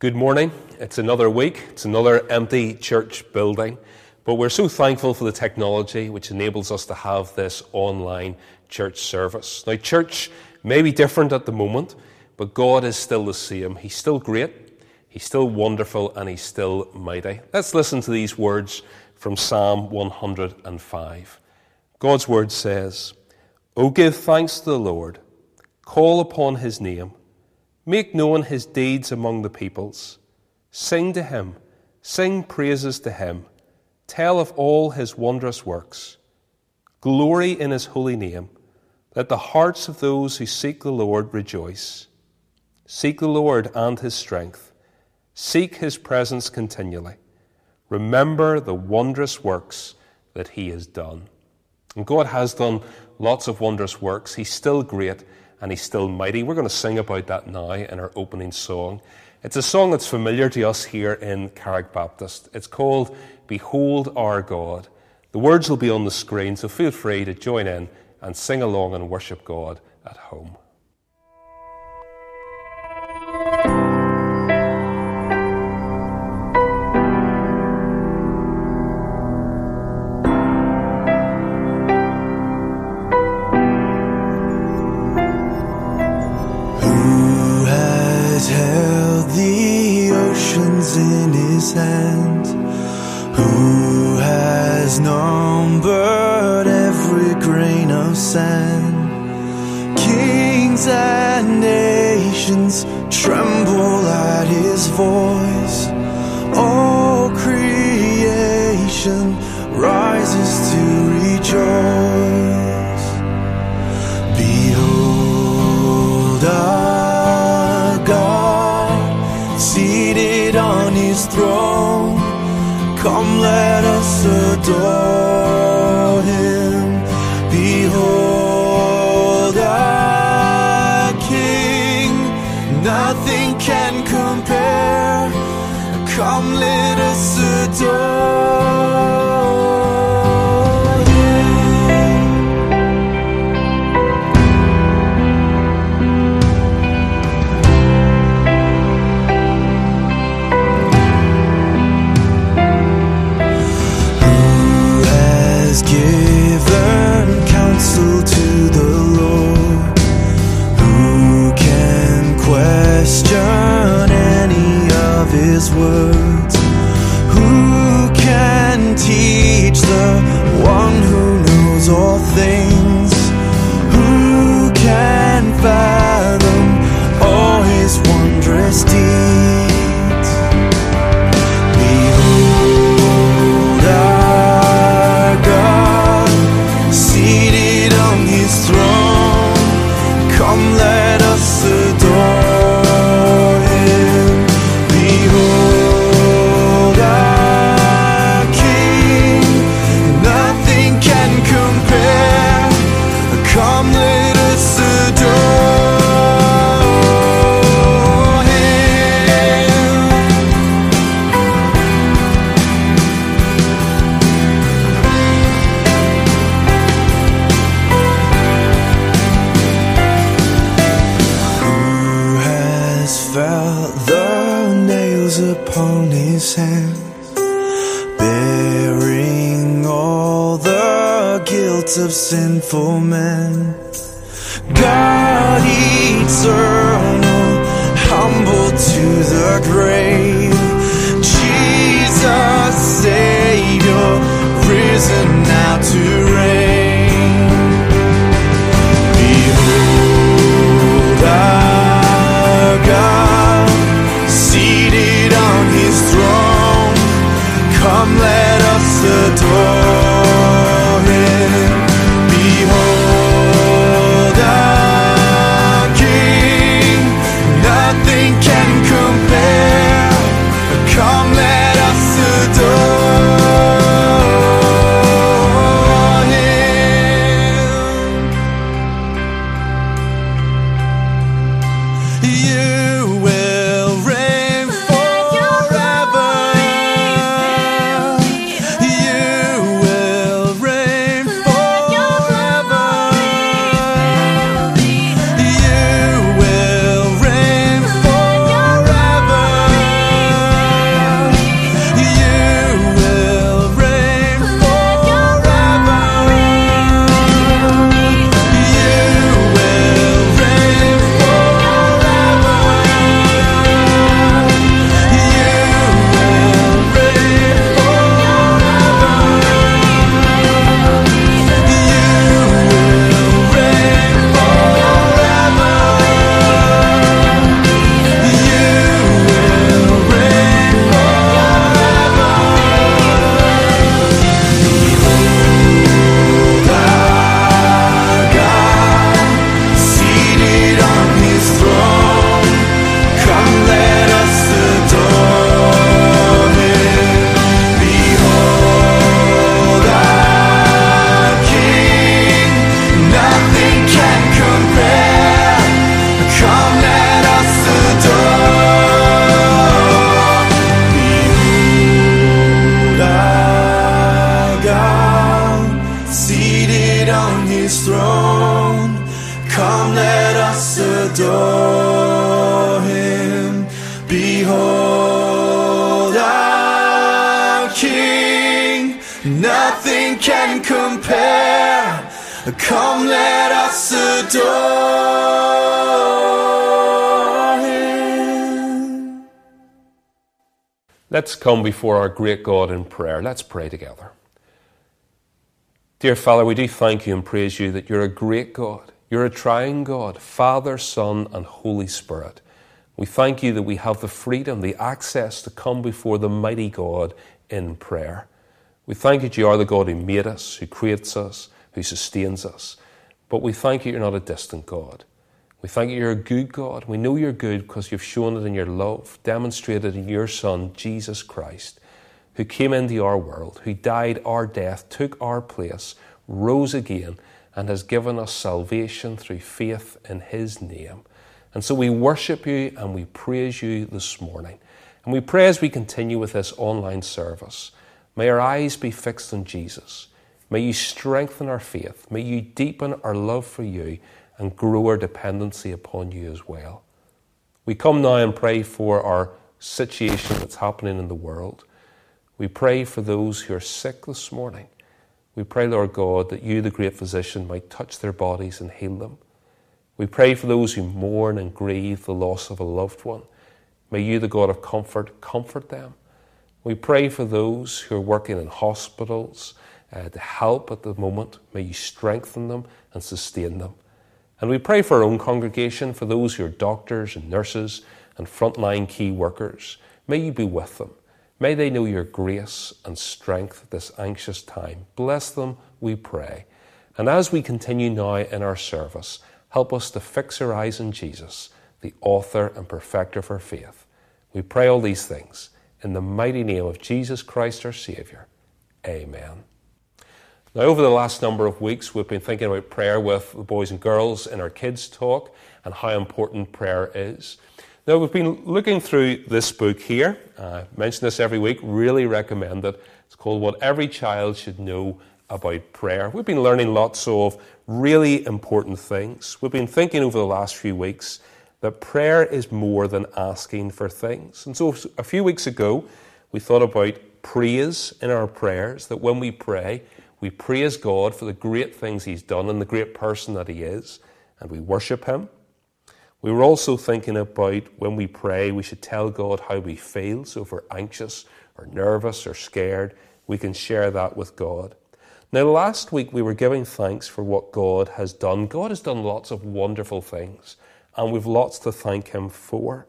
Good morning. It's another week, it's another empty church building, but we're so thankful for the technology which enables us to have this online church service. Now, church may be different at the moment, but God is still the same. He's still great, He's still wonderful, and He's still mighty. Let's listen to these words from Psalm 105. God's word says, O give thanks to the Lord, call upon His name. Make known his deeds among the peoples. Sing to him, sing praises to him. Tell of all his wondrous works. Glory in his holy name. Let the hearts of those who seek the Lord rejoice. Seek the Lord and his strength. Seek his presence continually. Remember the wondrous works that he has done. And God has done lots of wondrous works. He's still great and he's still mighty. We're going to sing about that now in our opening song. It's a song that's familiar to us here in Carrick Baptist. It's called Behold Our God. The words will be on the screen, so feel free to join in and sing along and worship God at home. Hand? Who has numbered every grain of sand? Kings and nations tremble at his voice. All creation rises to rejoice. Us before our great God in prayer. Let's pray together. Dear Father, we do thank you and praise you that you're a great God. You're a triune God, Father, Son, and Holy Spirit. We thank you that we have the freedom, the access to come before the mighty God in prayer. We thank you that you are the God who made us, who creates us, who sustains us. But we thank you you're not a distant God. We thank you you're a good God. We know you're good because you've shown it in your love, demonstrated in your Son, Jesus Christ who came into our world, who died our death, took our place, rose again, and has given us salvation through faith in his name. And so we worship you and we praise you this morning. And we pray as we continue with this online service, may our eyes be fixed on Jesus. May you strengthen our faith. May you deepen our love for you and grow our dependency upon you as well. We come now and pray for our situation that's happening in the world. We pray for those who are sick this morning. We pray, Lord God, that you, the great physician, might touch their bodies and heal them. We pray for those who mourn and grieve the loss of a loved one. May you, the God of comfort, comfort them. We pray for those who are working in hospitals uh, to help at the moment. May you strengthen them and sustain them. And we pray for our own congregation, for those who are doctors and nurses and frontline key workers. May you be with them. May they know your grace and strength this anxious time. Bless them, we pray. And as we continue now in our service, help us to fix our eyes on Jesus, the author and perfecter of our faith. We pray all these things in the mighty name of Jesus Christ our Saviour. Amen. Now, over the last number of weeks, we've been thinking about prayer with the boys and girls in our kids' talk and how important prayer is. Now, we've been looking through this book here. Uh, I mention this every week, really recommend it. It's called What Every Child Should Know About Prayer. We've been learning lots of really important things. We've been thinking over the last few weeks that prayer is more than asking for things. And so, a few weeks ago, we thought about praise in our prayers, that when we pray, we praise God for the great things He's done and the great person that He is, and we worship Him. We were also thinking about when we pray, we should tell God how we feel. So if we're anxious or nervous or scared, we can share that with God. Now, last week we were giving thanks for what God has done. God has done lots of wonderful things, and we've lots to thank Him for.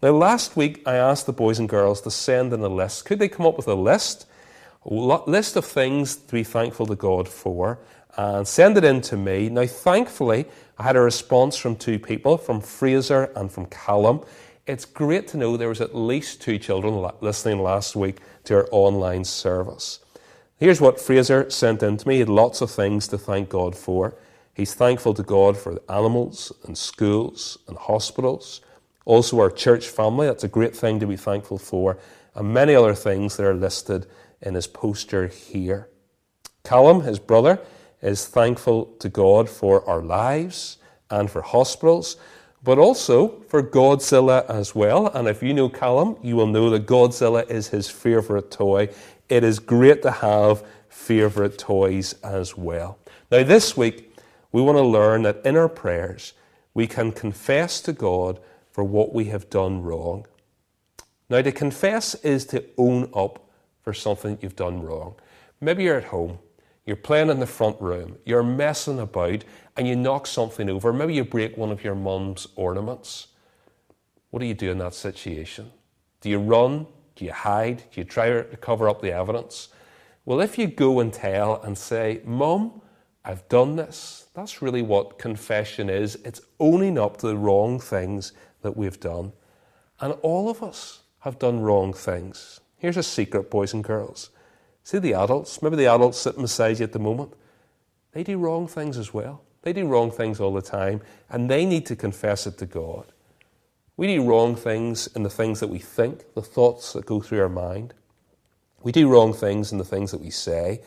Now, last week I asked the boys and girls to send in a list. Could they come up with a list? List of things to be thankful to God for and send it in to me. Now, thankfully, I had a response from two people, from Fraser and from Callum. It's great to know there was at least two children listening last week to our online service. Here's what Fraser sent in to me. He had lots of things to thank God for. He's thankful to God for animals and schools and hospitals. Also, our church family. That's a great thing to be thankful for. And many other things that are listed in his poster here. Callum, his brother, is thankful to God for our lives and for hospitals, but also for Godzilla as well. And if you know Callum, you will know that Godzilla is his favourite toy. It is great to have favourite toys as well. Now, this week, we want to learn that in our prayers, we can confess to God for what we have done wrong. Now, to confess is to own up for something you've done wrong. Maybe you're at home you're playing in the front room, you're messing about, and you knock something over. Maybe you break one of your mum's ornaments. What do you do in that situation? Do you run? Do you hide? Do you try to cover up the evidence? Well, if you go and tell and say, Mum, I've done this, that's really what confession is. It's owning up to the wrong things that we've done. And all of us have done wrong things. Here's a secret, boys and girls. See the adults, maybe the adults sitting beside you at the moment, they do wrong things as well. They do wrong things all the time, and they need to confess it to God. We do wrong things in the things that we think, the thoughts that go through our mind. We do wrong things in the things that we say,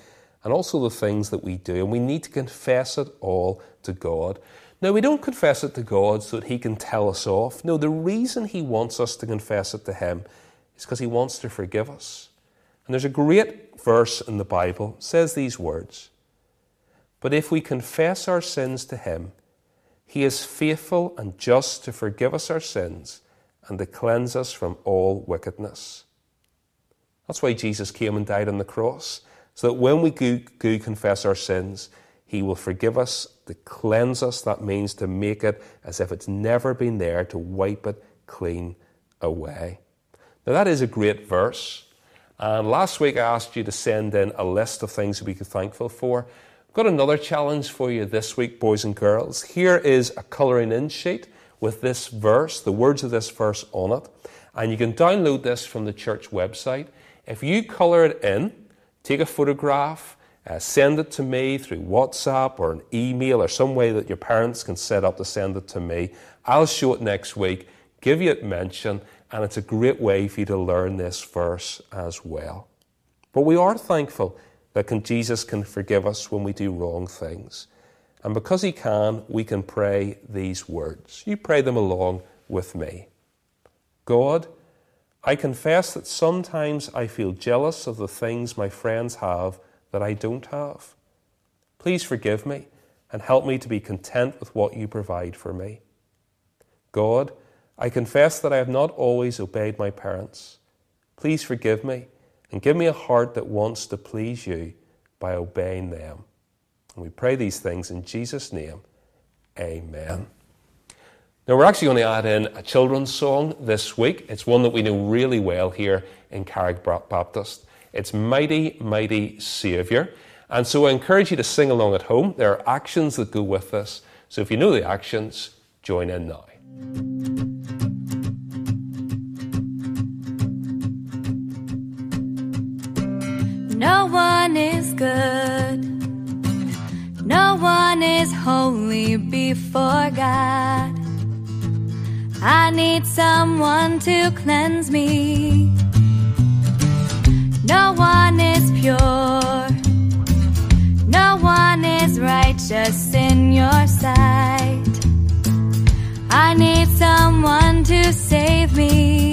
and also the things that we do, and we need to confess it all to God. Now, we don't confess it to God so that He can tell us off. No, the reason He wants us to confess it to Him is because He wants to forgive us. And there's a great verse in the Bible says these words. But if we confess our sins to him, he is faithful and just to forgive us our sins and to cleanse us from all wickedness. That's why Jesus came and died on the cross, so that when we go, go confess our sins, he will forgive us, to cleanse us. That means to make it as if it's never been there, to wipe it clean away. Now, that is a great verse. And last week I asked you to send in a list of things to be thankful for. I've got another challenge for you this week, boys and girls. Here is a colouring in sheet with this verse, the words of this verse on it. And you can download this from the church website. If you colour it in, take a photograph, uh, send it to me through WhatsApp or an email or some way that your parents can set up to send it to me. I'll show it next week, give you a mention, and it's a great way for you to learn this verse as well. But we are thankful that can, Jesus can forgive us when we do wrong things. And because He can, we can pray these words. You pray them along with me. God, I confess that sometimes I feel jealous of the things my friends have that I don't have. Please forgive me and help me to be content with what you provide for me. God, I confess that I have not always obeyed my parents. Please forgive me and give me a heart that wants to please you by obeying them. And we pray these things in Jesus' name. Amen. Now, we're actually going to add in a children's song this week. It's one that we know really well here in Carrick Baptist. It's Mighty, Mighty Saviour. And so I encourage you to sing along at home. There are actions that go with this. So if you know the actions, join in now. One is good. No one is holy before God. I need someone to cleanse me. No one is pure. No one is righteous in your sight. I need someone to save me.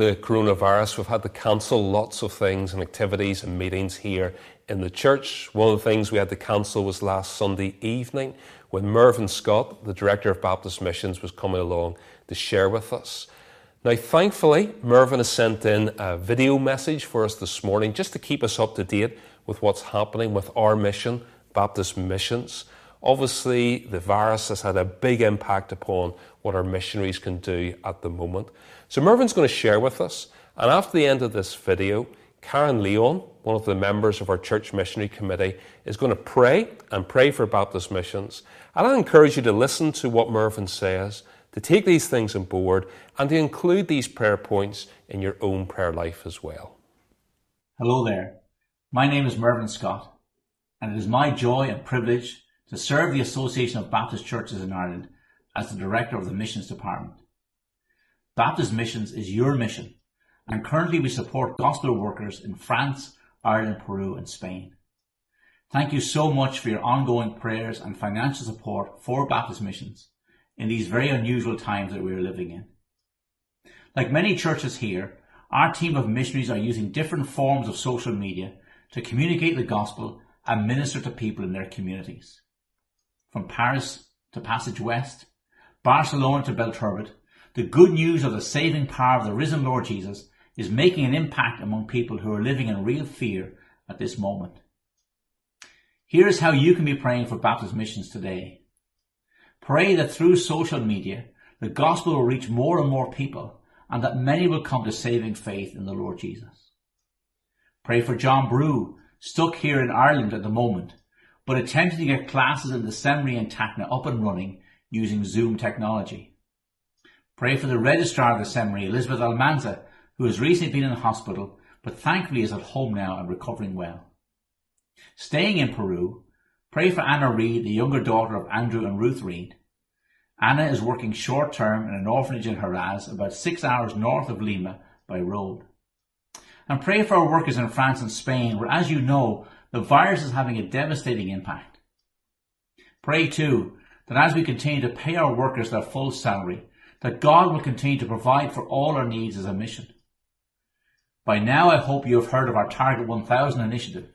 The coronavirus, we've had to cancel lots of things and activities and meetings here in the church. One of the things we had to cancel was last Sunday evening when Mervyn Scott, the Director of Baptist Missions, was coming along to share with us. Now, thankfully, Mervyn has sent in a video message for us this morning just to keep us up to date with what's happening with our mission, Baptist Missions. Obviously, the virus has had a big impact upon what our missionaries can do at the moment. So Mervyn's going to share with us, and after the end of this video, Karen Leon, one of the members of our church missionary committee, is going to pray and pray for Baptist missions. And I encourage you to listen to what Mervyn says, to take these things on board, and to include these prayer points in your own prayer life as well. Hello there. My name is Mervyn Scott, and it is my joy and privilege to serve the Association of Baptist Churches in Ireland as the Director of the Missions Department. Baptist Missions is your mission, and currently we support gospel workers in France, Ireland, Peru, and Spain. Thank you so much for your ongoing prayers and financial support for Baptist Missions in these very unusual times that we are living in. Like many churches here, our team of missionaries are using different forms of social media to communicate the gospel and minister to people in their communities. From Paris to Passage West, Barcelona to Belturbet, the good news of the saving power of the risen Lord Jesus is making an impact among people who are living in real fear at this moment. Here is how you can be praying for Baptist missions today. Pray that through social media, the gospel will reach more and more people and that many will come to saving faith in the Lord Jesus. Pray for John Brew, stuck here in Ireland at the moment, but attempting to get classes in the seminary in Tacna up and running using Zoom technology. Pray for the registrar of the seminary, Elizabeth Almanza, who has recently been in hospital, but thankfully is at home now and recovering well. Staying in Peru, pray for Anna Reed, the younger daughter of Andrew and Ruth Reed. Anna is working short term in an orphanage in Huaraz, about six hours north of Lima by road. And pray for our workers in France and Spain, where, as you know, the virus is having a devastating impact. Pray too that as we continue to pay our workers their full salary, that God will continue to provide for all our needs as a mission. By now, I hope you have heard of our Target 1000 initiative.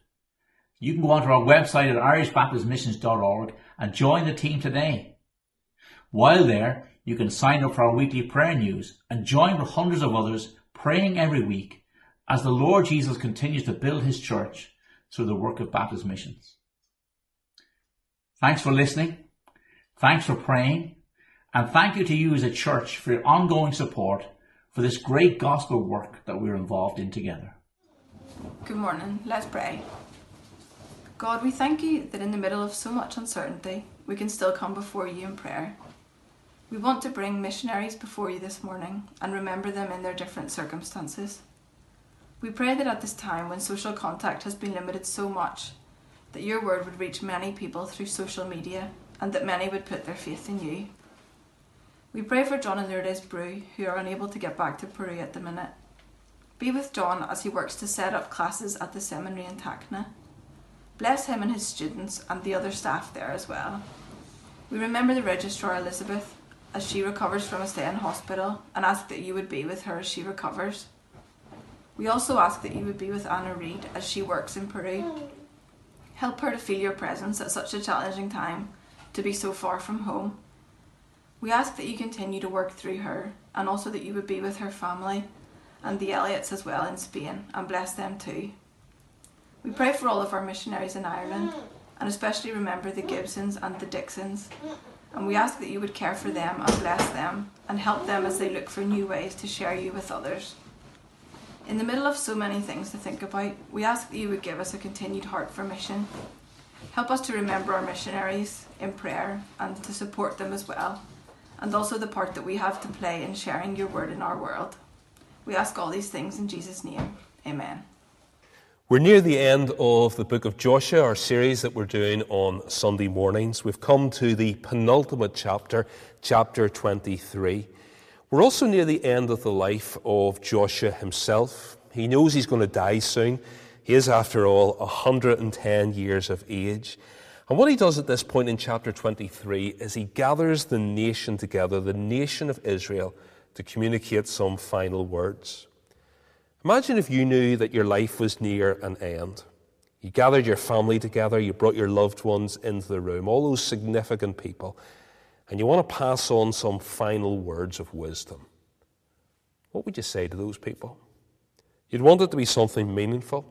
You can go onto our website at irishbaptistmissions.org and join the team today. While there, you can sign up for our weekly prayer news and join with hundreds of others praying every week as the Lord Jesus continues to build his church through the work of Baptist Missions. Thanks for listening. Thanks for praying. And thank you to you as a church for your ongoing support for this great gospel work that we're involved in together. Good morning. Let's pray. God, we thank you that in the middle of so much uncertainty, we can still come before you in prayer. We want to bring missionaries before you this morning and remember them in their different circumstances. We pray that at this time when social contact has been limited so much, that your word would reach many people through social media and that many would put their faith in you. We pray for John and Lourdes Brew, who are unable to get back to Peru at the minute. Be with John as he works to set up classes at the seminary in Tacna. Bless him and his students and the other staff there as well. We remember the registrar Elizabeth as she recovers from a stay in hospital and ask that you would be with her as she recovers. We also ask that you would be with Anna Reed as she works in Peru. Help her to feel your presence at such a challenging time, to be so far from home. We ask that you continue to work through her and also that you would be with her family and the Elliots as well in Spain and bless them too. We pray for all of our missionaries in Ireland and especially remember the Gibsons and the Dixons. And we ask that you would care for them and bless them and help them as they look for new ways to share you with others. In the middle of so many things to think about, we ask that you would give us a continued heart for mission. Help us to remember our missionaries in prayer and to support them as well and also the part that we have to play in sharing your word in our world. We ask all these things in Jesus' name. Amen. We're near the end of the book of Joshua, our series that we're doing on Sunday mornings. We've come to the penultimate chapter, chapter 23. We're also near the end of the life of Joshua himself. He knows he's going to die soon. He is, after all, 110 years of age. And what he does at this point in chapter 23 is he gathers the nation together, the nation of Israel, to communicate some final words. Imagine if you knew that your life was near an end. You gathered your family together, you brought your loved ones into the room, all those significant people, and you want to pass on some final words of wisdom. What would you say to those people? You'd want it to be something meaningful.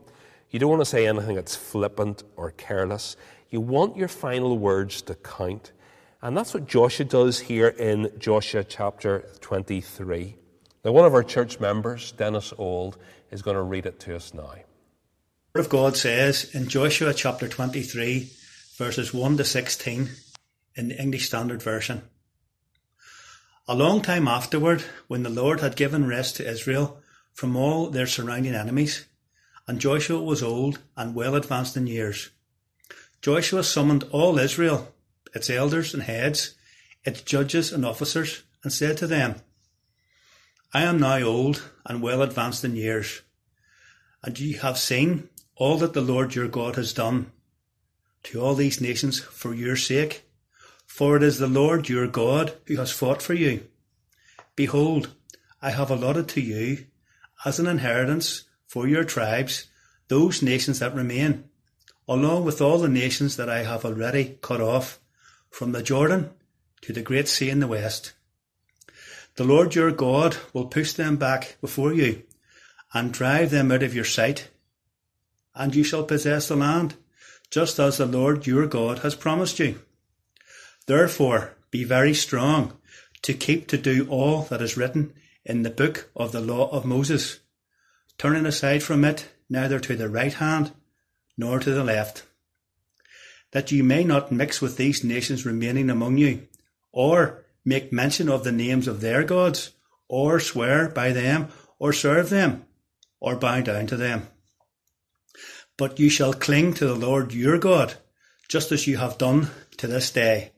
You don't want to say anything that's flippant or careless. You want your final words to count. And that's what Joshua does here in Joshua chapter 23. Now, one of our church members, Dennis Old, is going to read it to us now. The Word of God says in Joshua chapter 23, verses 1 to 16, in the English Standard Version. A long time afterward, when the Lord had given rest to Israel from all their surrounding enemies, and Joshua was old and well advanced in years, Joshua summoned all Israel, its elders and heads, its judges and officers, and said to them, I am now old and well advanced in years, and ye have seen all that the Lord your God has done to all these nations for your sake. For it is the Lord your God who has fought for you. Behold, I have allotted to you as an inheritance for your tribes those nations that remain, along with all the nations that I have already cut off, from the Jordan to the great sea in the west. The Lord your God will push them back before you and drive them out of your sight, and you shall possess the land, just as the Lord your God has promised you. Therefore, be very strong to keep to do all that is written in the book of the law of Moses, turning aside from it neither to the right hand nor to the left, that you may not mix with these nations remaining among you, or make mention of the names of their gods, or swear by them, or serve them, or bow down to them. But you shall cling to the Lord your God, just as you have done to this day.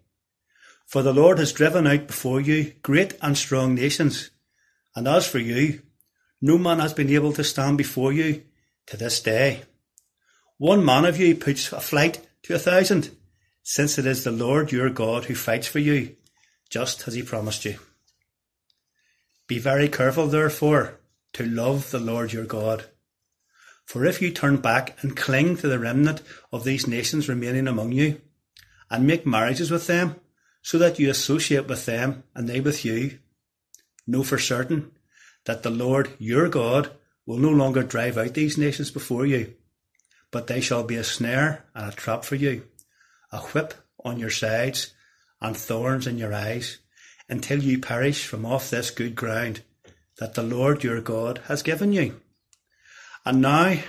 For the Lord has driven out before you great and strong nations, and as for you, no man has been able to stand before you to this day. One man of you puts a flight to a thousand, since it is the Lord your God who fights for you, just as he promised you. Be very careful, therefore, to love the Lord your God. For if you turn back and cling to the remnant of these nations remaining among you, and make marriages with them, so that you associate with them and they with you, know for certain that the Lord your God will no longer drive out these nations before you, but they shall be a snare and a trap for you, a whip on your sides and thorns in your eyes, until you perish from off this good ground that the Lord your God has given you. And now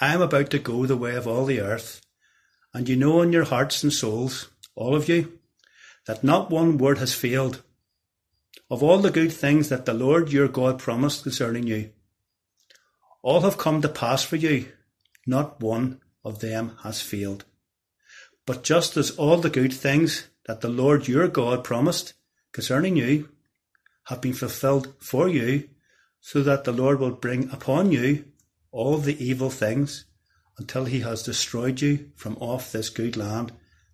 I am about to go the way of all the earth, and you know in your hearts and souls, all of you, that not one word has failed of all the good things that the Lord your God promised concerning you. All have come to pass for you, not one of them has failed. But just as all the good things that the Lord your God promised concerning you have been fulfilled for you, so that the Lord will bring upon you all the evil things until he has destroyed you from off this good land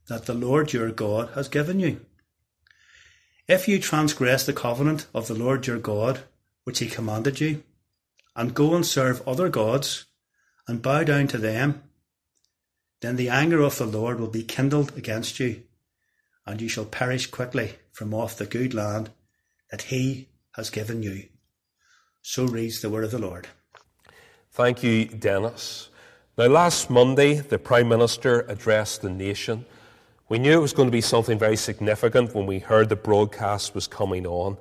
that the Lord your God has given you. If you transgress the covenant of the Lord your God, which he commanded you, and go and serve other gods, and bow down to them, then the anger of the Lord will be kindled against you, and you shall perish quickly from off the good land that he has given you. So reads the word of the Lord. Thank you, Dennis. Now, last Monday, the Prime Minister addressed the nation. We knew it was going to be something very significant when we heard the broadcast was coming on.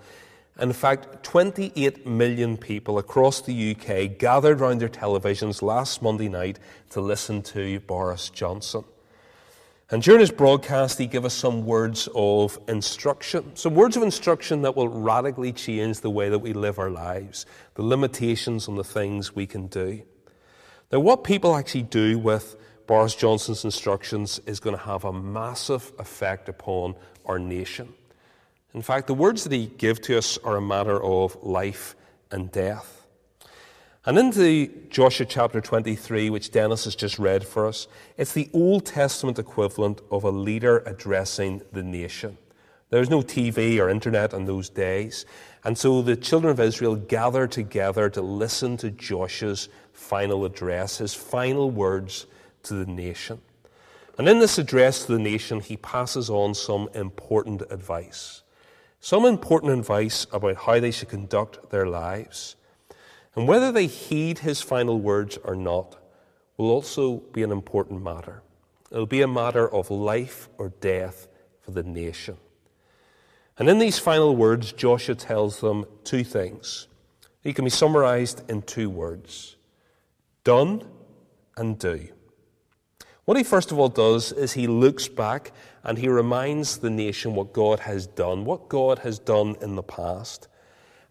In fact, 28 million people across the UK gathered around their televisions last Monday night to listen to Boris Johnson. And during his broadcast, he gave us some words of instruction, some words of instruction that will radically change the way that we live our lives, the limitations on the things we can do. Now, what people actually do with Boris Johnson's instructions is going to have a massive effect upon our nation. In fact, the words that he gave to us are a matter of life and death. And in the Joshua chapter 23, which Dennis has just read for us, it's the Old Testament equivalent of a leader addressing the nation. There was no TV or internet in those days. And so the children of Israel gathered together to listen to Joshua's final address, his final words to the nation. And in this address to the nation, he passes on some important advice. Some important advice about how they should conduct their lives. And whether they heed his final words or not will also be an important matter. It'll be a matter of life or death for the nation. And in these final words, Joshua tells them two things. He can be summarized in two words done and do. What he first of all does is he looks back and he reminds the nation what God has done, what God has done in the past.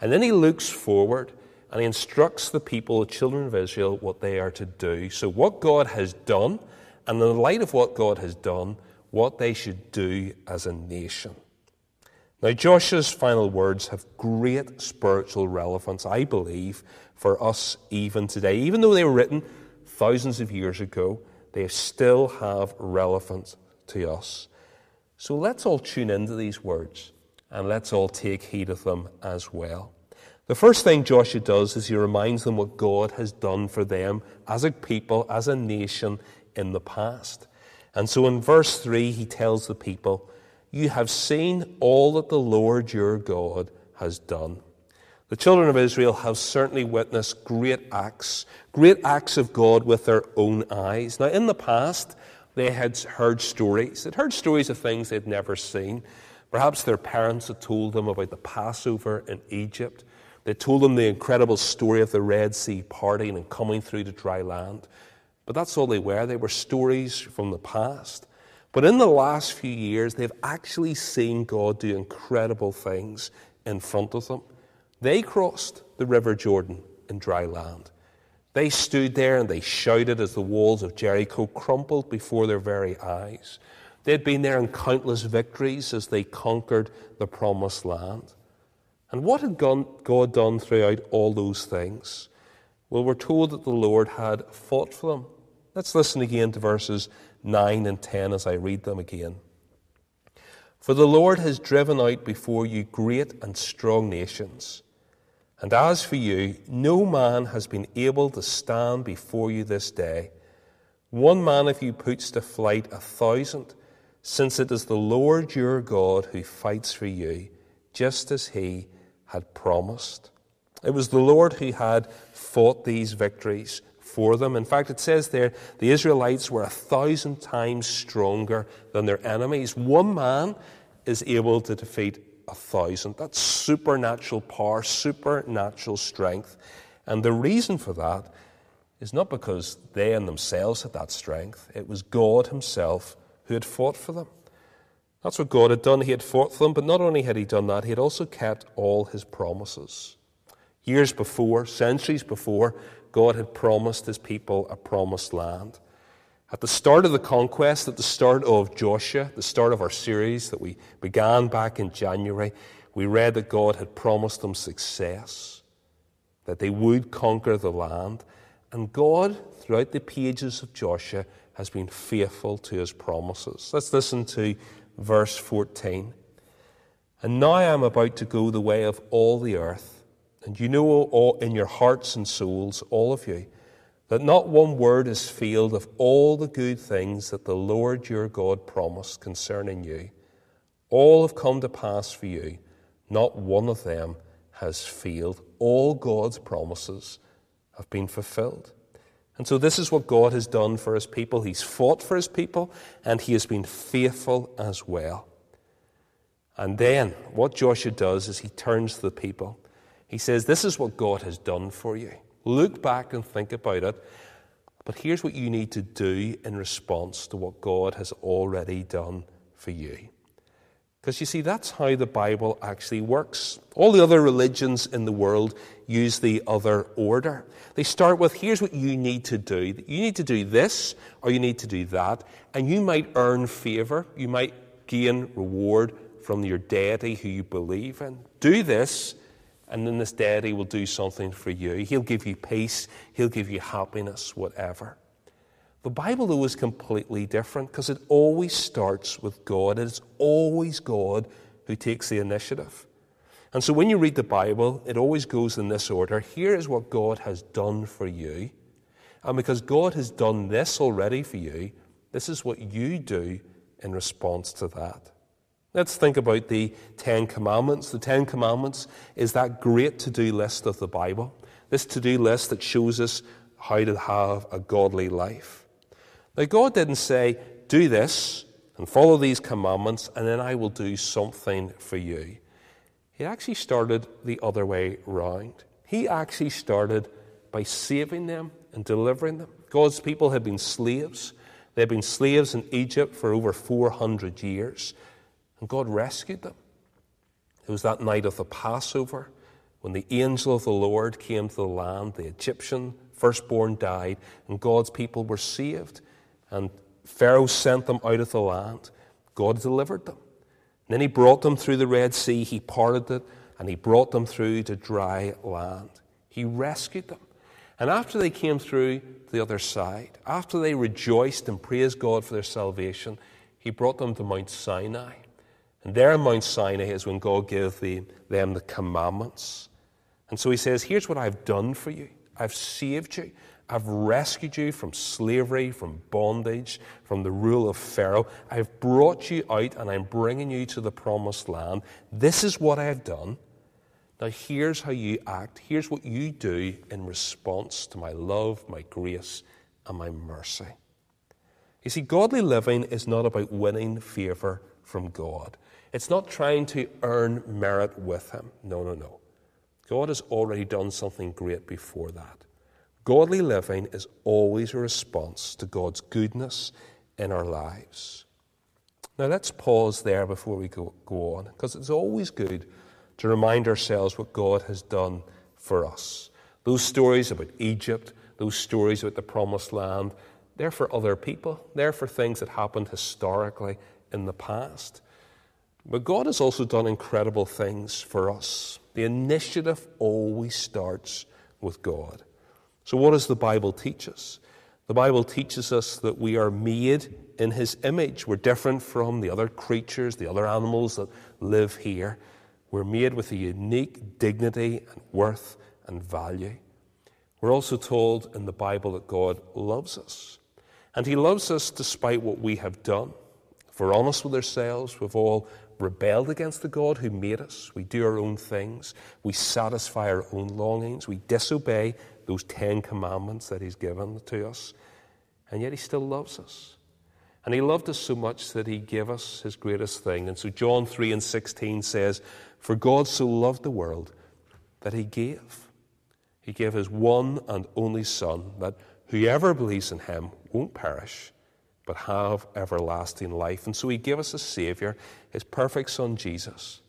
And then he looks forward and he instructs the people, the children of Israel, what they are to do. So, what God has done, and in the light of what God has done, what they should do as a nation. Now, Joshua's final words have great spiritual relevance, I believe, for us even today. Even though they were written thousands of years ago, they still have relevance to us. So let's all tune into these words and let's all take heed of them as well. The first thing Joshua does is he reminds them what God has done for them as a people, as a nation in the past. And so in verse 3, he tells the people, You have seen all that the Lord your God has done. The children of Israel have certainly witnessed great acts, great acts of God with their own eyes. Now, in the past, they had heard stories. They'd heard stories of things they'd never seen. Perhaps their parents had told them about the Passover in Egypt. They told them the incredible story of the Red Sea parting and coming through to dry land. But that's all they were. They were stories from the past. But in the last few years, they've actually seen God do incredible things in front of them. They crossed the River Jordan in dry land. They stood there and they shouted as the walls of Jericho crumpled before their very eyes. They'd been there in countless victories as they conquered the promised land. And what had God done throughout all those things? Well, we're told that the Lord had fought for them. Let's listen again to verses 9 and 10 as I read them again. For the Lord has driven out before you great and strong nations. And as for you, no man has been able to stand before you this day. One man of you puts to flight a thousand, since it is the Lord your God who fights for you, just as he had promised. It was the Lord who had fought these victories for them. In fact, it says there the Israelites were a thousand times stronger than their enemies. One man is able to defeat thousand. That's supernatural power, supernatural strength. And the reason for that is not because they in themselves had that strength, it was God Himself who had fought for them. That's what God had done. He had fought for them, but not only had He done that, He had also kept all His promises. Years before, centuries before, God had promised His people a promised land. At the start of the conquest, at the start of Joshua, the start of our series that we began back in January, we read that God had promised them success, that they would conquer the land. And God, throughout the pages of Joshua, has been faithful to his promises. Let's listen to verse 14. And now I am about to go the way of all the earth, and you know all in your hearts and souls, all of you, that not one word is failed of all the good things that the Lord your God promised concerning you. All have come to pass for you, not one of them has failed. All God's promises have been fulfilled. And so, this is what God has done for his people. He's fought for his people, and he has been faithful as well. And then, what Joshua does is he turns to the people. He says, This is what God has done for you. Look back and think about it. But here's what you need to do in response to what God has already done for you. Because you see, that's how the Bible actually works. All the other religions in the world use the other order. They start with here's what you need to do. You need to do this, or you need to do that, and you might earn favor. You might gain reward from your deity who you believe in. Do this, and then this deity will do something for you. He'll give you peace, he'll give you happiness, whatever. The Bible, though, is completely different because it always starts with God. It's always God who takes the initiative. And so when you read the Bible, it always goes in this order. Here is what God has done for you. And because God has done this already for you, this is what you do in response to that. Let's think about the Ten Commandments. The Ten Commandments is that great to do list of the Bible, this to do list that shows us how to have a godly life. Now, God didn't say, do this and follow these commandments, and then I will do something for you. He actually started the other way round. He actually started by saving them and delivering them. God's people had been slaves. They had been slaves in Egypt for over 400 years, and God rescued them. It was that night of the Passover when the angel of the Lord came to the land, the Egyptian firstborn died, and God's people were saved. And Pharaoh sent them out of the land. God delivered them. And then he brought them through the Red Sea, he parted it, and he brought them through to dry land. He rescued them. And after they came through the other side, after they rejoiced and praised God for their salvation, he brought them to Mount Sinai. And there in Mount Sinai is when God gave the, them the commandments. And so he says, Here's what I've done for you I've saved you. I've rescued you from slavery, from bondage, from the rule of Pharaoh. I've brought you out and I'm bringing you to the promised land. This is what I've done. Now, here's how you act. Here's what you do in response to my love, my grace, and my mercy. You see, godly living is not about winning favor from God. It's not trying to earn merit with Him. No, no, no. God has already done something great before that. Godly living is always a response to God's goodness in our lives. Now, let's pause there before we go, go on, because it's always good to remind ourselves what God has done for us. Those stories about Egypt, those stories about the promised land, they're for other people. They're for things that happened historically in the past. But God has also done incredible things for us. The initiative always starts with God. So, what does the Bible teach us? The Bible teaches us that we are made in His image. We're different from the other creatures, the other animals that live here. We're made with a unique dignity and worth and value. We're also told in the Bible that God loves us. And He loves us despite what we have done. If we're honest with ourselves, we've all rebelled against the God who made us. We do our own things. We satisfy our own longings. We disobey those Ten Commandments that He's given to us. And yet He still loves us. And He loved us so much that He gave us His greatest thing. And so John 3 and 16 says, For God so loved the world that He gave. He gave His one and only Son, that whoever believes in Him won't perish, but have everlasting life. And so He gave us a Savior, His perfect Son, Jesus,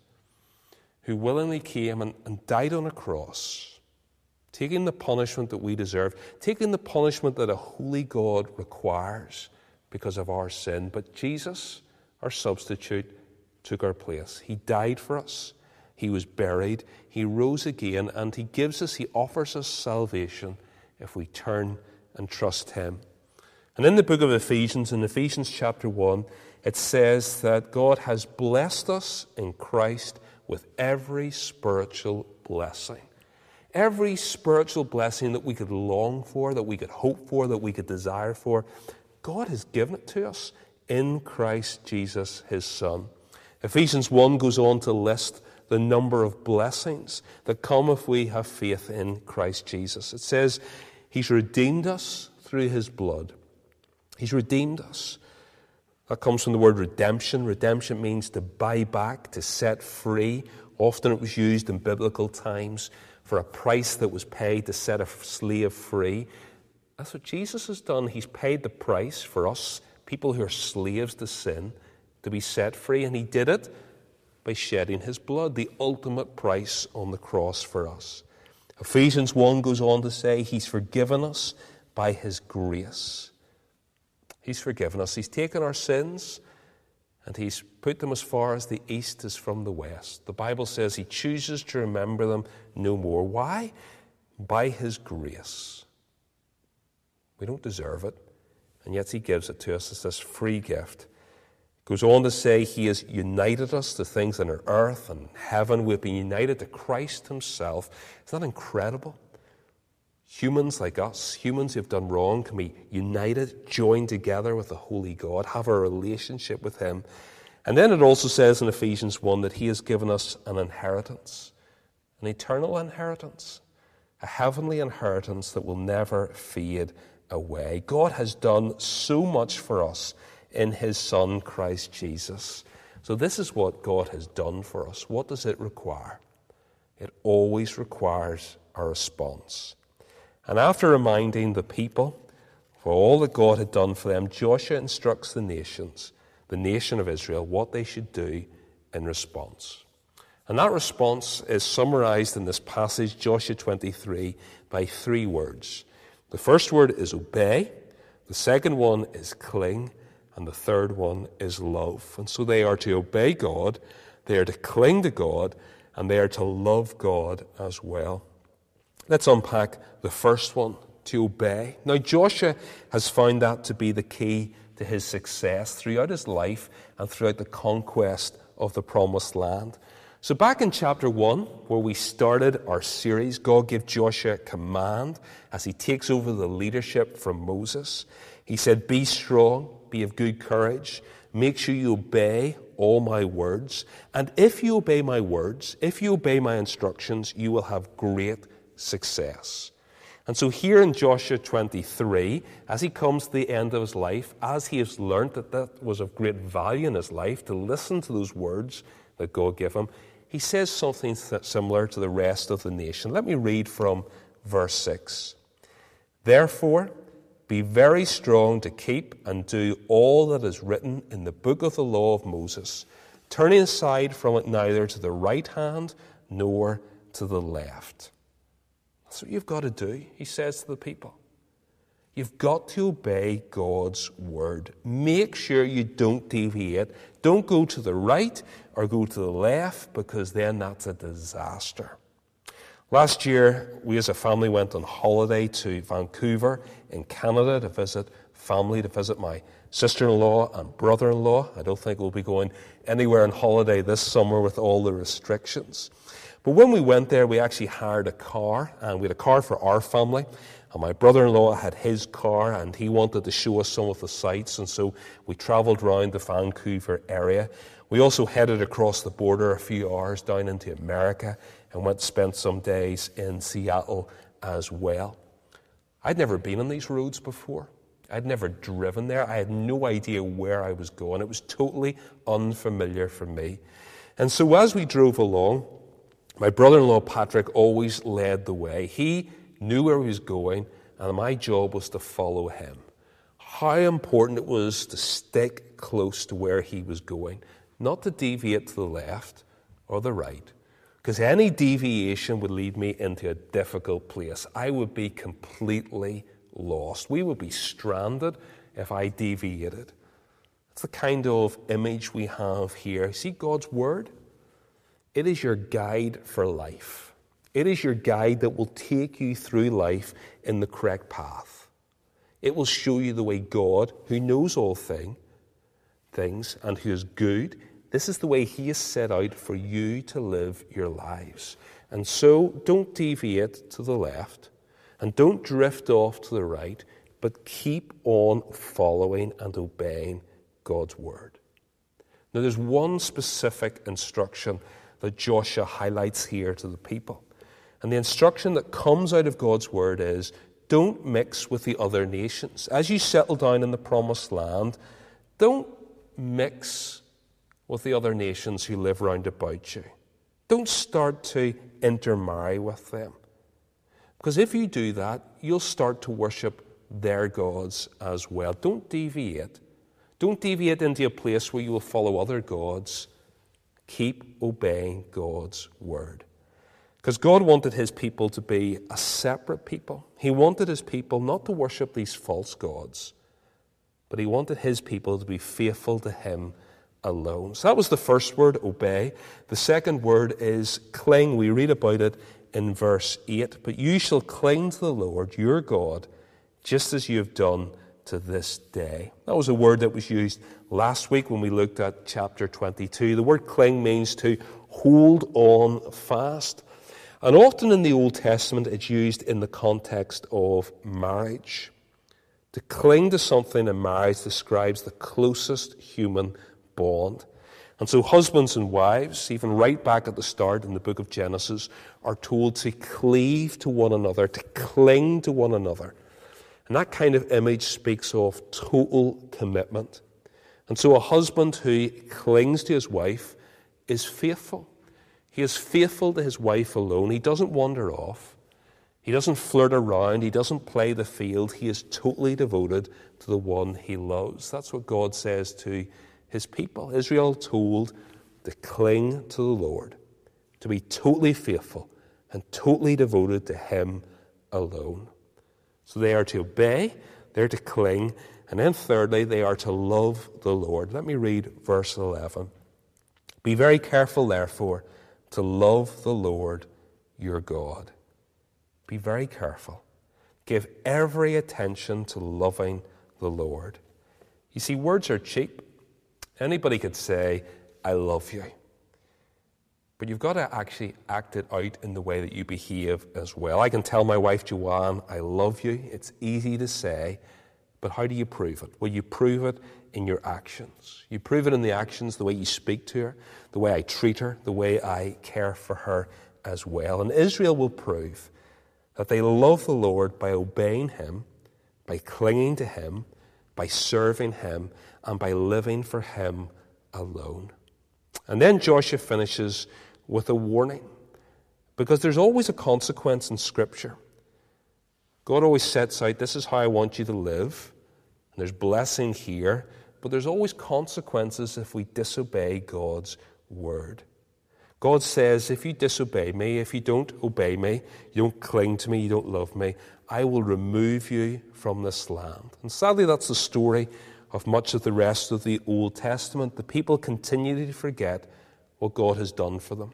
who willingly came and, and died on a cross taking the punishment that we deserve, taking the punishment that a holy God requires because of our sin. But Jesus, our substitute, took our place. He died for us. He was buried. He rose again, and He gives us, He offers us salvation if we turn and trust Him. And in the book of Ephesians, in Ephesians chapter 1, it says that God has blessed us in Christ with every spiritual blessing. Every spiritual blessing that we could long for, that we could hope for, that we could desire for, God has given it to us in Christ Jesus, his Son. Ephesians 1 goes on to list the number of blessings that come if we have faith in Christ Jesus. It says, He's redeemed us through His blood. He's redeemed us. That comes from the word redemption. Redemption means to buy back, to set free. Often it was used in biblical times for a price that was paid to set a slave free. That's what Jesus has done. He's paid the price for us, people who are slaves to sin, to be set free. And He did it by shedding His blood, the ultimate price on the cross for us. Ephesians 1 goes on to say, He's forgiven us by His grace. He's forgiven us. He's taken our sins and he's put them as far as the east is from the west. The Bible says he chooses to remember them no more. Why? By his grace. We don't deserve it, and yet he gives it to us as this free gift. Goes on to say, He has united us to things on earth and heaven. We've been united to Christ Himself. Isn't that incredible? Humans like us, humans who have done wrong, can be united, joined together with the Holy God, have a relationship with Him. And then it also says in Ephesians 1 that He has given us an inheritance, an eternal inheritance, a heavenly inheritance that will never fade away. God has done so much for us in His Son, Christ Jesus. So, this is what God has done for us. What does it require? It always requires a response. And after reminding the people for all that God had done for them, Joshua instructs the nations, the nation of Israel, what they should do in response. And that response is summarized in this passage, Joshua 23, by three words. The first word is obey, the second one is cling, and the third one is love. And so they are to obey God, they are to cling to God, and they are to love God as well. Let's unpack the first one to obey. Now, Joshua has found that to be the key to his success throughout his life and throughout the conquest of the promised land. So, back in chapter 1, where we started our series, God gave Joshua command as he takes over the leadership from Moses. He said, Be strong, be of good courage, make sure you obey all my words. And if you obey my words, if you obey my instructions, you will have great success. And so, here in Joshua 23, as he comes to the end of his life, as he has learned that that was of great value in his life to listen to those words that God gave him, he says something similar to the rest of the nation. Let me read from verse 6. Therefore, be very strong to keep and do all that is written in the book of the law of Moses, turning aside from it neither to the right hand nor to the left that's what you've got to do, he says to the people. You've got to obey God's word. Make sure you don't deviate. Don't go to the right or go to the left because then that's a disaster. Last year, we as a family went on holiday to Vancouver in Canada to visit family, to visit my sister in law and brother in law. I don't think we'll be going anywhere on holiday this summer with all the restrictions. But when we went there, we actually hired a car, and we had a car for our family. And my brother in law had his car, and he wanted to show us some of the sights. And so we travelled around the Vancouver area. We also headed across the border a few hours down into America and went to spend some days in Seattle as well. I'd never been on these roads before. I'd never driven there. I had no idea where I was going. It was totally unfamiliar for me. And so as we drove along, my brother in law, Patrick, always led the way. He knew where he was going, and my job was to follow him. How important it was to stick close to where he was going, not to deviate to the left or the right, because any deviation would lead me into a difficult place. I would be completely lost. We would be stranded if I deviated. It's the kind of image we have here. See God's Word? It is your guide for life. It is your guide that will take you through life in the correct path. It will show you the way God, who knows all thing, things and who is good, this is the way He has set out for you to live your lives. And so don't deviate to the left and don't drift off to the right, but keep on following and obeying God's word. Now, there's one specific instruction that Joshua highlights here to the people. And the instruction that comes out of God's word is don't mix with the other nations. As you settle down in the promised land, don't mix with the other nations who live round about you. Don't start to intermarry with them. Because if you do that, you'll start to worship their gods as well. Don't deviate. Don't deviate into a place where you will follow other gods Keep obeying God's word. Because God wanted his people to be a separate people. He wanted his people not to worship these false gods, but he wanted his people to be faithful to him alone. So that was the first word, obey. The second word is cling. We read about it in verse 8. But you shall cling to the Lord your God, just as you have done to this day. That was a word that was used last week when we looked at chapter 22. The word cling means to hold on fast. And often in the Old Testament, it's used in the context of marriage. To cling to something in marriage describes the closest human bond. And so, husbands and wives, even right back at the start in the book of Genesis, are told to cleave to one another, to cling to one another. And that kind of image speaks of total commitment. And so, a husband who clings to his wife is faithful. He is faithful to his wife alone. He doesn't wander off. He doesn't flirt around. He doesn't play the field. He is totally devoted to the one he loves. That's what God says to his people. Israel told to cling to the Lord, to be totally faithful and totally devoted to him alone. So they are to obey, they're to cling, and then thirdly, they are to love the Lord. Let me read verse 11. Be very careful, therefore, to love the Lord your God. Be very careful. Give every attention to loving the Lord. You see, words are cheap. Anybody could say, I love you. But you've got to actually act it out in the way that you behave as well. I can tell my wife Joanne, I love you. It's easy to say, but how do you prove it? Well, you prove it in your actions. You prove it in the actions, the way you speak to her, the way I treat her, the way I care for her as well. And Israel will prove that they love the Lord by obeying Him, by clinging to Him, by serving Him, and by living for Him alone. And then Joshua finishes with a warning because there's always a consequence in Scripture. God always sets out this is how I want you to live, and there's blessing here, but there's always consequences if we disobey God's word. God says, if you disobey me, if you don't obey me, you don't cling to me, you don't love me, I will remove you from this land. And sadly, that's the story of much of the rest of the Old Testament. The people continually forget what God has done for them.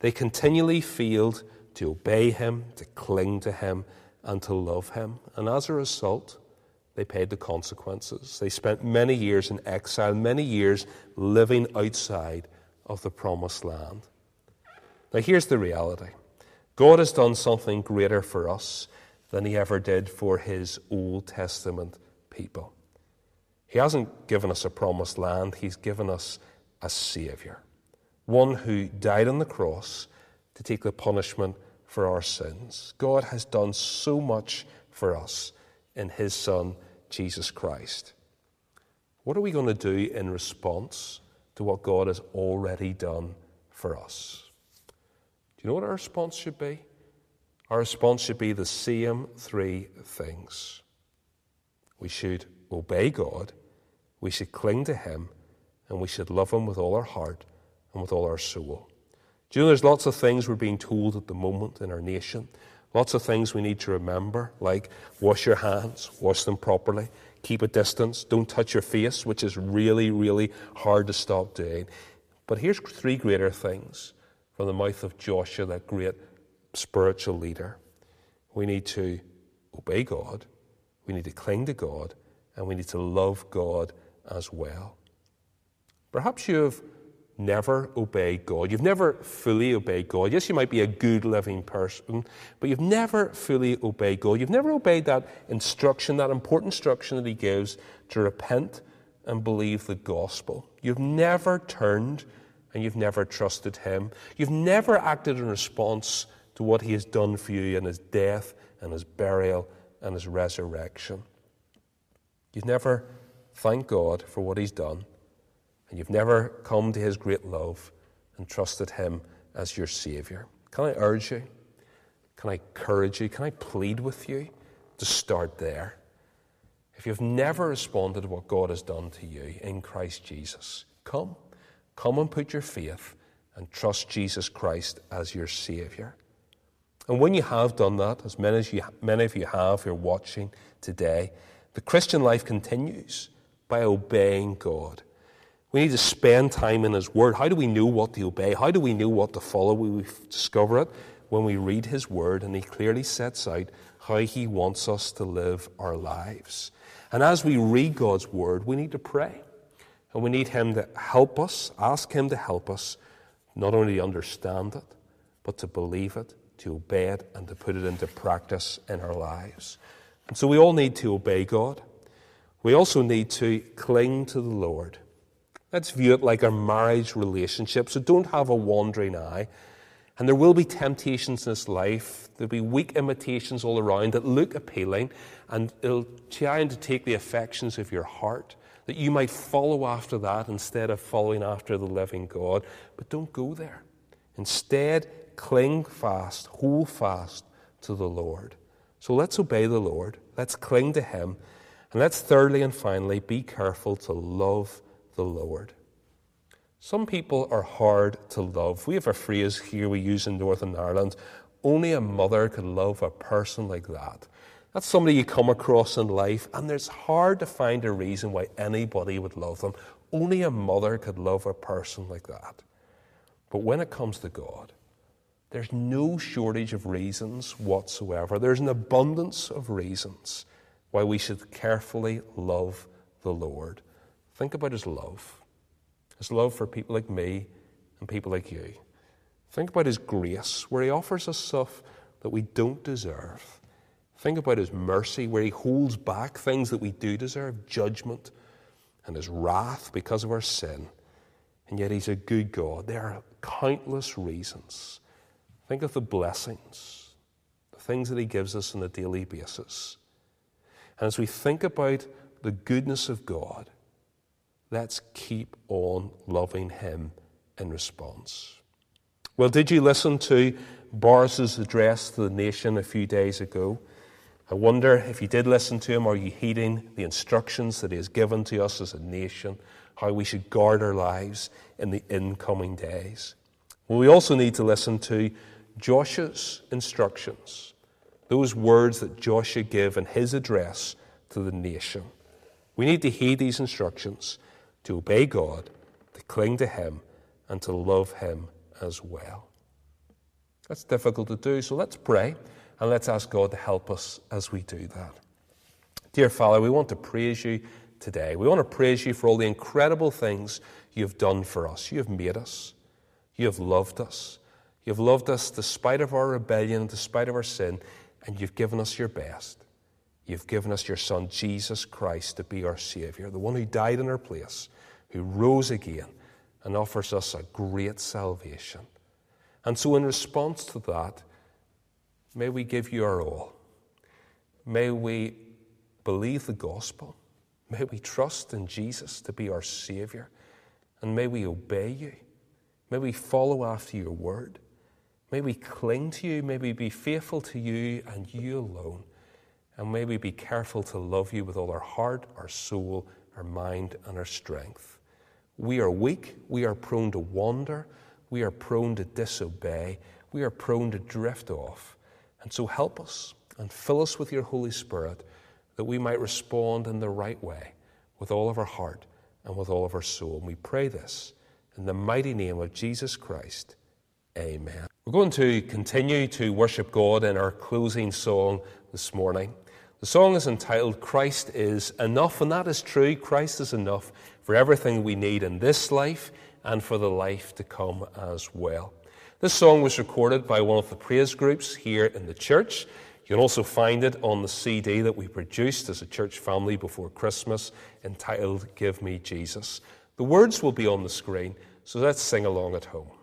They continually failed to obey Him, to cling to Him, and to love Him. And as a result, they paid the consequences. They spent many years in exile, many years living outside of the promised land. Now, here's the reality God has done something greater for us than He ever did for His Old Testament people. He hasn't given us a promised land, He's given us a Savior, one who died on the cross to take the punishment for our sins. God has done so much for us in His Son, Jesus Christ. What are we going to do in response to what God has already done for us? Do you know what our response should be? Our response should be the same three things. We should obey God, we should cling to Him, and we should love Him with all our heart and with all our soul. Do you know there's lots of things we're being told at the moment in our nation? Lots of things we need to remember, like wash your hands, wash them properly, keep a distance, don't touch your face, which is really, really hard to stop doing. But here's three greater things from the mouth of Joshua, that great spiritual leader. We need to obey God, we need to cling to God, and we need to love God as well. Perhaps you've never obeyed God. You've never fully obeyed God. Yes, you might be a good living person, but you've never fully obeyed God. You've never obeyed that instruction, that important instruction that He gives to repent and believe the gospel. You've never turned and you've never trusted Him. You've never acted in response to what He has done for you in His death and His burial and His resurrection. You've never thanked God for what He's done, and you've never come to His great love and trusted Him as your Savior. Can I urge you? Can I encourage you? Can I plead with you to start there? If you've never responded to what God has done to you in Christ Jesus, come. Come and put your faith and trust Jesus Christ as your Savior. And when you have done that, as many, as you, many of you have who are watching today, the Christian life continues by obeying God. We need to spend time in His Word. How do we know what to obey? How do we know what to follow? We discover it when we read His Word, and He clearly sets out how He wants us to live our lives. And as we read God's Word, we need to pray. And we need Him to help us, ask Him to help us, not only to understand it, but to believe it, to obey it, and to put it into practice in our lives. And so we all need to obey God. We also need to cling to the Lord. Let's view it like our marriage relationship. So don't have a wandering eye. And there will be temptations in this life. There'll be weak imitations all around that look appealing, and it'll try and to take the affections of your heart, that you might follow after that instead of following after the living God. But don't go there. Instead, cling fast, hold fast to the Lord. So let's obey the Lord. Let's cling to Him. And let's thirdly and finally be careful to love the Lord. Some people are hard to love. We have a phrase here we use in Northern Ireland only a mother could love a person like that. That's somebody you come across in life, and it's hard to find a reason why anybody would love them. Only a mother could love a person like that. But when it comes to God, there's no shortage of reasons whatsoever. There's an abundance of reasons why we should carefully love the Lord. Think about His love. His love for people like me and people like you. Think about His grace, where He offers us stuff that we don't deserve. Think about His mercy, where He holds back things that we do deserve judgment and His wrath because of our sin. And yet He's a good God. There are countless reasons. Think of the blessings, the things that He gives us on a daily basis. And as we think about the goodness of God, let's keep on loving Him in response. Well, did you listen to Boris's address to the nation a few days ago? I wonder if you did listen to him, are you heeding the instructions that he has given to us as a nation, how we should guard our lives in the incoming days? Well, we also need to listen to Joshua's instructions, those words that Joshua gave in his address to the nation. We need to heed these instructions to obey God, to cling to Him, and to love Him as well. That's difficult to do, so let's pray and let's ask God to help us as we do that. Dear Father, we want to praise you today. We want to praise you for all the incredible things you have done for us. You have made us, you have loved us. You've loved us despite of our rebellion, despite of our sin, and you've given us your best. You've given us your Son, Jesus Christ, to be our Savior, the one who died in our place, who rose again and offers us a great salvation. And so, in response to that, may we give you our all. May we believe the gospel. May we trust in Jesus to be our Savior. And may we obey you. May we follow after your word. May we cling to you. May we be faithful to you and you alone. And may we be careful to love you with all our heart, our soul, our mind, and our strength. We are weak. We are prone to wander. We are prone to disobey. We are prone to drift off. And so help us and fill us with your Holy Spirit that we might respond in the right way with all of our heart and with all of our soul. And we pray this in the mighty name of Jesus Christ. Amen. We're going to continue to worship God in our closing song this morning. The song is entitled Christ is Enough, and that is true. Christ is enough for everything we need in this life and for the life to come as well. This song was recorded by one of the praise groups here in the church. You can also find it on the CD that we produced as a church family before Christmas entitled Give Me Jesus. The words will be on the screen, so let's sing along at home.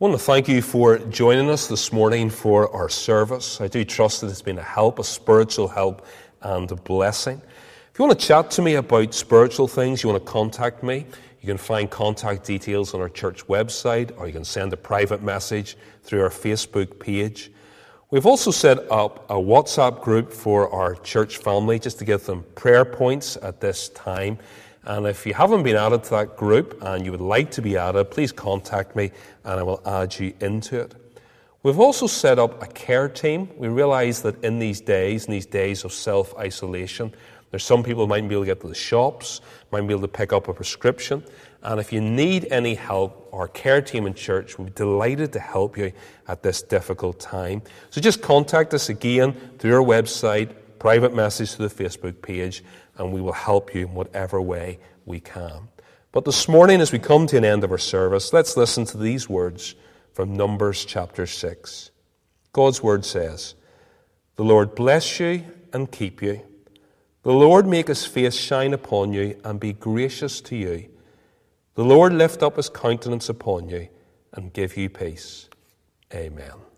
I want to thank you for joining us this morning for our service. I do trust that it's been a help, a spiritual help, and a blessing. If you want to chat to me about spiritual things, you want to contact me, you can find contact details on our church website, or you can send a private message through our Facebook page. We've also set up a WhatsApp group for our church family just to give them prayer points at this time. And if you haven't been added to that group and you would like to be added, please contact me and I will add you into it. We've also set up a care team. We realize that in these days, in these days of self isolation, there's some people who might be able to get to the shops, might be able to pick up a prescription. And if you need any help, our care team in church will be delighted to help you at this difficult time. So just contact us again through our website, private message to the Facebook page, and we will help you in whatever way we can. But this morning, as we come to an end of our service, let's listen to these words from Numbers chapter 6. God's word says, The Lord bless you and keep you. The Lord make his face shine upon you and be gracious to you. The Lord lift up his countenance upon you and give you peace. Amen.